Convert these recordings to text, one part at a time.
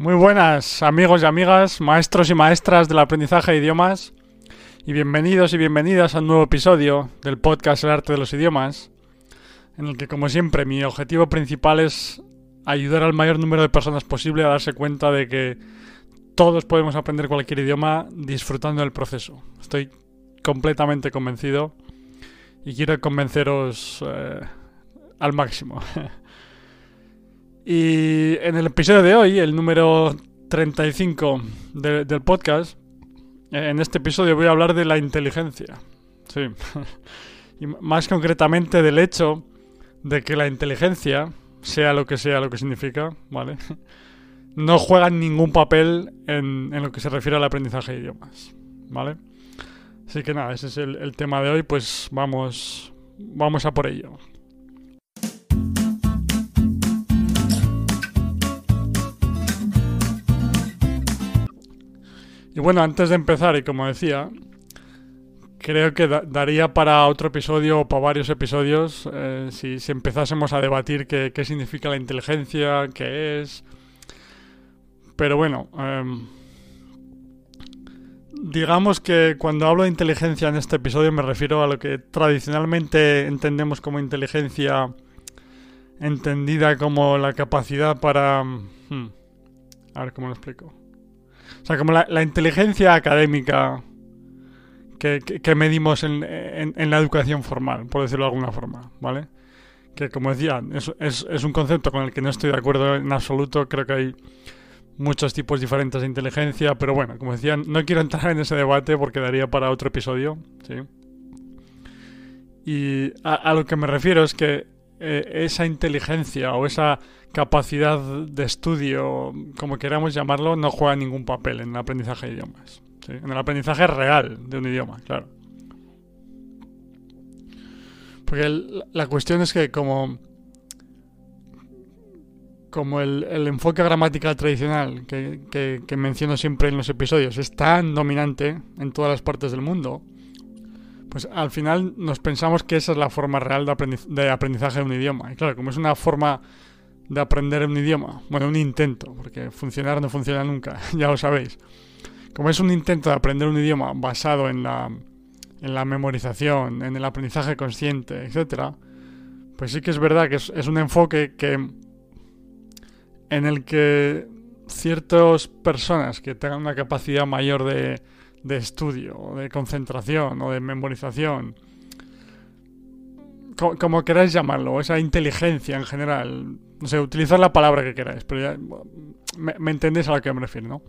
Muy buenas amigos y amigas, maestros y maestras del aprendizaje de idiomas y bienvenidos y bienvenidas a un nuevo episodio del podcast El arte de los idiomas, en el que como siempre mi objetivo principal es ayudar al mayor número de personas posible a darse cuenta de que todos podemos aprender cualquier idioma disfrutando del proceso. Estoy completamente convencido y quiero convenceros eh, al máximo. Y en el episodio de hoy, el número 35 del podcast, en este episodio voy a hablar de la inteligencia. Sí. y más concretamente del hecho de que la inteligencia, sea lo que sea lo que significa, ¿vale? no juega ningún papel en, lo que se refiere al aprendizaje de idiomas, ¿vale? Así que nada, ese es el, el tema de hoy, pues vamos, vamos a por ello. Y bueno, antes de empezar, y como decía, creo que daría para otro episodio o para varios episodios eh, si, empezásemos a debatir qué, significa la inteligencia, qué es. Pero bueno, em, digamos que cuando hablo de inteligencia en este episodio me refiero a lo que tradicionalmente entendemos como inteligencia entendida como la capacidad para... Hmm, a ver cómo lo explico. O sea, como la, inteligencia académica que, medimos en, la educación formal, por decirlo de alguna forma, ¿vale? Que como decía, es, es, un concepto con el que no estoy de acuerdo en absoluto. Creo que hay muchos tipos diferentes de inteligencia, pero bueno, como decía, no quiero entrar en ese debate porque daría para otro episodio, ¿sí? Y a lo que me refiero es que eh, esa inteligencia o esa capacidad de estudio, como queramos llamarlo, no juega ningún papel en el aprendizaje de idiomas. En el aprendizaje real de un idioma, claro. Porque la cuestión es que como, como el, enfoque gramatical tradicional que, que menciono siempre en los episodios es tan dominante en todas las partes del mundo, pues al final nos pensamos que esa es la forma real de, aprendizaje de un idioma. Y claro, como es una forma de aprender un idioma, bueno, un intento, porque funcionar no funciona nunca, ya lo sabéis. Como es un intento de aprender un idioma basado en la, en la memorización, en el aprendizaje consciente, etc., pues sí que es verdad que es, es un enfoque que en el que ciertas personas que tengan una capacidad mayor de, de estudio, de concentración, o de memorización, como, queráis llamarlo, esa inteligencia en general, no sé, utilizar la palabra que queráis, pero ya me, entendéis a lo que me refiero, ¿no?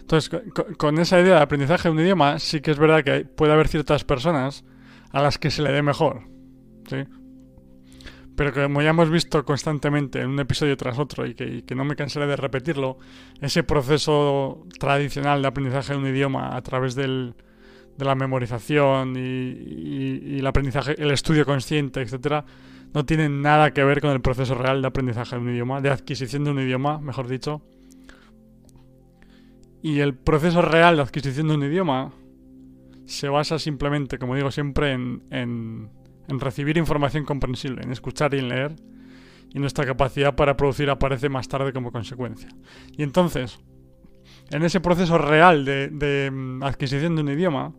Entonces, con, esa idea de aprendizaje de un idioma, sí que es verdad que puede haber ciertas personas a las que se le dé mejor, ¿sí? Pero como ya hemos visto constantemente en un episodio tras otro y que, no me cansaré de repetirlo, ese proceso tradicional de aprendizaje de un idioma a través de la memorización y, el aprendizaje, el estudio consciente, etcétera, no tiene nada que ver con el proceso real de aprendizaje de un idioma, de adquisición de un idioma, mejor dicho. Y el proceso real de adquisición de un idioma se basa simplemente, como digo siempre, en en recibir información comprensible, en escuchar y en leer, y nuestra capacidad para producir aparece más tarde como consecuencia. Y entonces, en ese proceso real de, mm, adquisición de un idioma,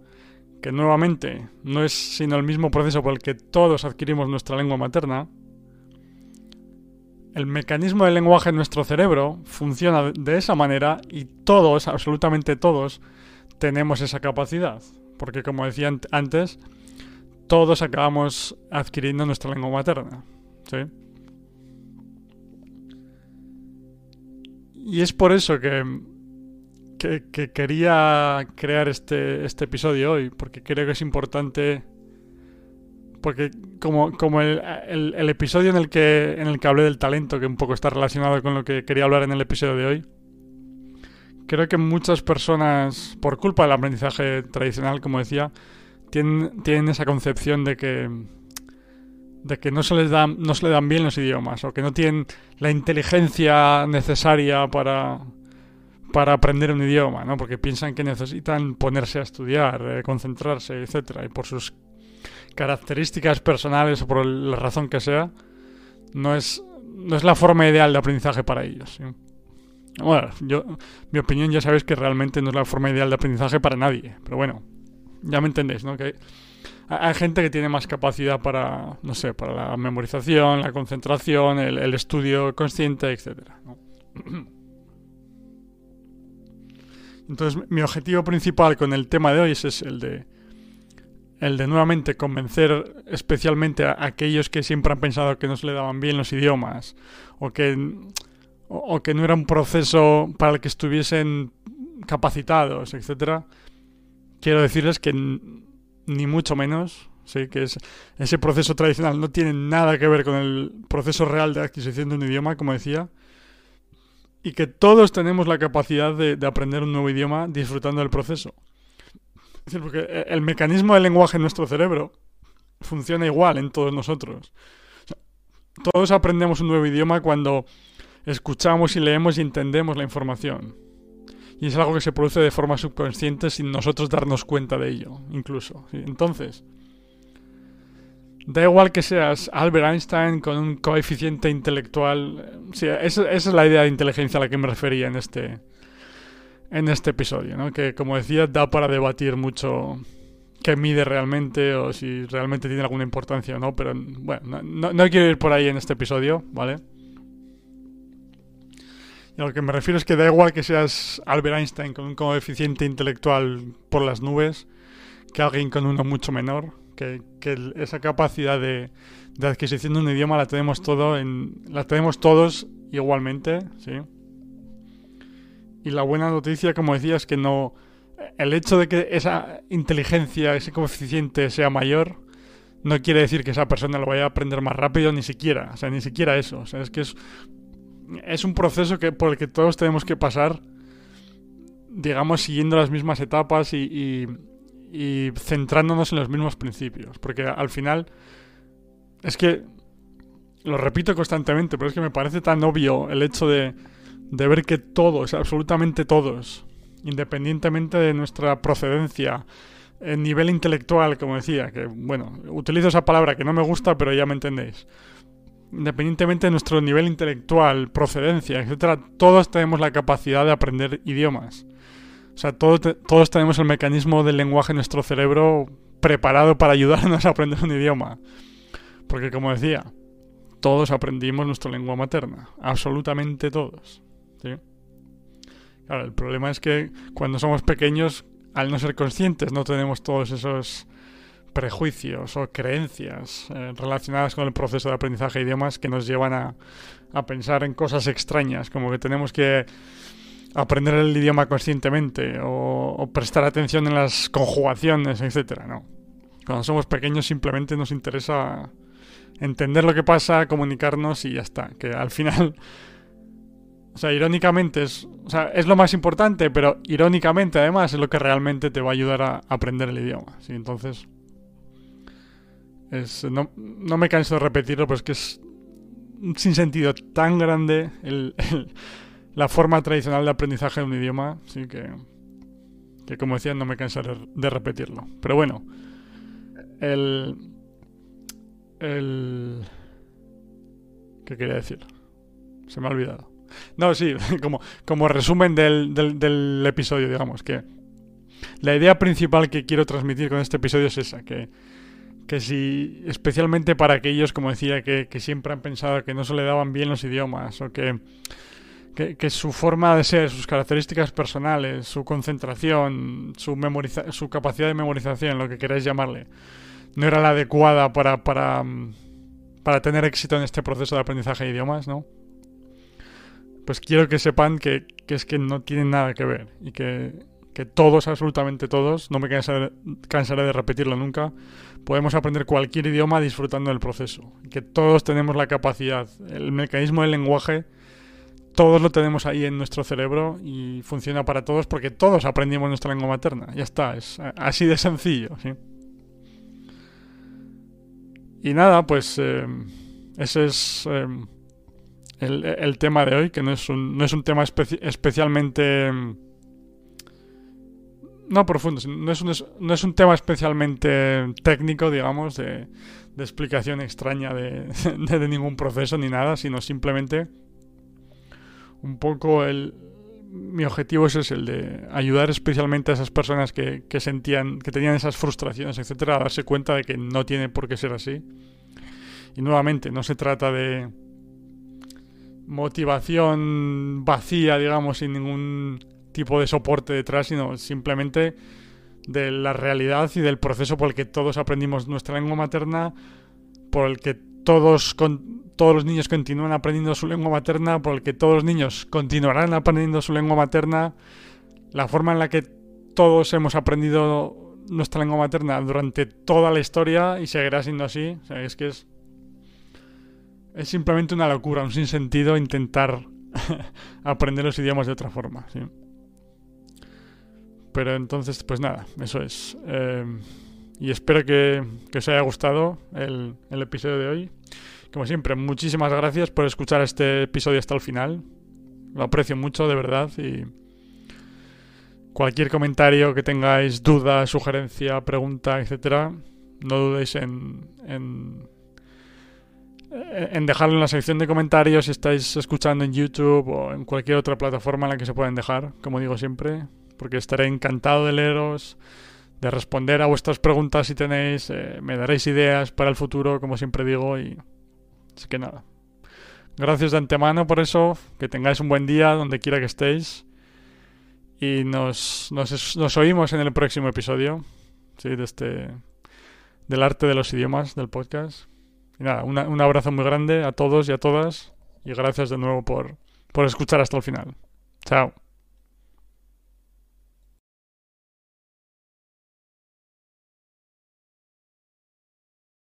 que nuevamente no es sino el mismo proceso por el que todos adquirimos nuestra lengua materna, el mecanismo del lenguaje en nuestro cerebro funciona de esa manera y todos, absolutamente todos, tenemos esa capacidad. Porque como decía antes, todos acabamos adquiriendo nuestra lengua materna. ¿sí? Y es por eso que, que, quería crear este, este episodio hoy, porque creo que es importante. Porque como, como el, el, episodio en el, que, en el que hablé del talento, que un poco está relacionado con lo que quería hablar en el episodio de hoy, creo que muchas personas, por culpa del aprendizaje tradicional, como decía, tienen, esa concepción de que de que no se les dan no se le dan bien los idiomas o que no tienen la inteligencia necesaria para para aprender un idioma, ¿no? Porque piensan que necesitan ponerse a estudiar, eh, concentrarse, etcétera, y por sus características personales o por la razón que sea, no es no es la forma ideal de aprendizaje para ellos. Bueno, yo, mi opinión ya sabéis que realmente no es la forma ideal de aprendizaje para nadie, pero bueno, ya me entendéis, ¿no? Que hay gente que tiene más capacidad para, no sé, para la memorización, la concentración, el, estudio consciente, etc. Entonces, mi objetivo principal con el tema de hoy es, el de el de nuevamente convencer especialmente a aquellos que siempre han pensado que no se le daban bien los idiomas o que, o, que no era un proceso para el que estuviesen capacitados, etcétera. Quiero decirles que ni mucho menos. Sí, que es, ese proceso tradicional no tiene nada que ver con el proceso real de adquisición de un idioma, como decía. Y que todos tenemos la capacidad de, aprender un nuevo idioma disfrutando del proceso. Porque el mecanismo del lenguaje en nuestro cerebro funciona igual en todos nosotros. todos aprendemos un nuevo idioma cuando escuchamos y leemos y entendemos la información. Y es algo que se produce de forma subconsciente sin nosotros darnos cuenta de ello, incluso. Entonces, da igual que seas Albert Einstein con un coeficiente intelectual. Sí, esa, es la idea de inteligencia a la que me refería en este, en este episodio, ¿no? Que, como decía, da para debatir mucho qué mide realmente o si realmente tiene alguna importancia o no, pero bueno, no, no quiero ir por ahí en este episodio, ¿vale? Lo que me refiero es que da igual que seas Albert Einstein con un coeficiente intelectual por las nubes que alguien con uno mucho menor, que, esa capacidad de, adquisición de un idioma la tenemos todo en, la tenemos todos igualmente, ¿sí? Y la buena noticia, como decía, es que no el hecho de que esa inteligencia, ese coeficiente sea mayor, no quiere decir que esa persona lo vaya a aprender más rápido, ni siquiera. O sea, ni siquiera eso. O sea, es que es es un proceso que, por el que todos tenemos que pasar, digamos, siguiendo las mismas etapas y, y, centrándonos en los mismos principios. Porque al final, es que, lo repito constantemente, pero es que me parece tan obvio el hecho de, de ver que todos, absolutamente todos, independientemente de nuestra procedencia, en nivel intelectual, como decía, que bueno, utilizo esa palabra que no me gusta, pero ya me entendéis independientemente de nuestro nivel intelectual, procedencia, etcétera, todos tenemos la capacidad de aprender idiomas. O sea, todos tenemos el mecanismo del lenguaje en nuestro cerebro preparado para ayudarnos a aprender un idioma. Porque como decía, todos aprendimos nuestra lengua materna, absolutamente todos. Claro, el problema es que cuando somos pequeños, al no ser conscientes, no tenemos todos esos prejuicios o creencias eh, relacionadas con el proceso de aprendizaje de idiomas que nos llevan a, pensar en cosas extrañas, como que tenemos que aprender el idioma conscientemente o, prestar atención en las conjugaciones, etcétera. No. Cuando somos pequeños simplemente nos interesa entender lo que pasa, comunicarnos y ya está. Que al final, o sea, irónicamente es, o sea, es lo más importante, pero irónicamente además es lo que realmente te va a ayudar a aprender el idioma. ¿sí? Entonces, no, me canso de repetirlo, pero es que es un sinsentido tan grande la forma tradicional de aprendizaje de un idioma, sí que, que como decía, no me canso de, repetirlo. Pero bueno, el... el ¿Qué quería decir? Se me ha olvidado. No, sí, como, como resumen del, del, del episodio, digamos, que la idea principal que quiero transmitir con este episodio es esa, que que si, especialmente para aquellos, como decía, que, siempre han pensado que no se le daban bien los idiomas o que, que, su forma de ser, sus características personales, su concentración, su, su capacidad de memorización, lo que queráis llamarle, no era la adecuada para, para, para tener éxito en este proceso de aprendizaje de idiomas, ¿no? Pues quiero que sepan que, que es que no tienen nada que ver y que que todos, absolutamente todos, no me cansaré, de repetirlo nunca, podemos aprender cualquier idioma disfrutando del proceso. Que todos tenemos la capacidad, el mecanismo del lenguaje, todos lo tenemos ahí en nuestro cerebro y funciona para todos porque todos aprendimos nuestra lengua materna. Ya está, es así de sencillo. Y nada, pues eh, ese es eh, el, tema de hoy, que no es un, no es un tema especialmente no profundo, no es, un, no es un tema especialmente técnico, digamos, de, de explicación extraña de, de, ningún proceso ni nada, sino simplemente un poco el, mi objetivo es ese, el de ayudar especialmente a esas personas que, que sentían, que tenían esas frustraciones, etcétera, a darse cuenta de que no tiene por qué ser así. Y nuevamente, no se trata de motivación vacía, digamos, sin ningún tipo de soporte detrás, sino simplemente de la realidad y del proceso por el que todos aprendimos nuestra lengua materna, por el que todos, con, todos los niños continúan aprendiendo su lengua materna, por el que todos los niños continuarán aprendiendo su lengua materna, la forma en la que todos hemos aprendido nuestra lengua materna durante toda la historia y seguirá siendo así. O sea, es que es, es simplemente una locura, un sinsentido intentar aprender los idiomas de otra forma. ¿sí? Pero entonces, pues nada, eso es. Eh, y espero que, que, os haya gustado el, el, episodio de hoy. Como siempre, muchísimas gracias por escuchar este episodio hasta el final. Lo aprecio mucho, de verdad. Y cualquier comentario que tengáis, duda, sugerencia, pregunta, etcétera, no dudéis en, en, en dejarlo en la sección de comentarios si estáis escuchando en YouTube o en cualquier otra plataforma en la que se pueden dejar, como digo siempre porque estaré encantado de leeros, de responder a vuestras preguntas si tenéis, eh, me daréis ideas para el futuro, como siempre digo, y así que nada. Gracias de antemano por eso, que tengáis un buen día donde quiera que estéis y nos, nos, nos oímos en el próximo episodio, ¿sí? de este, del arte de los idiomas del podcast. Y nada, una, un abrazo muy grande a todos y a todas y gracias de nuevo por, por escuchar hasta el final. Chao.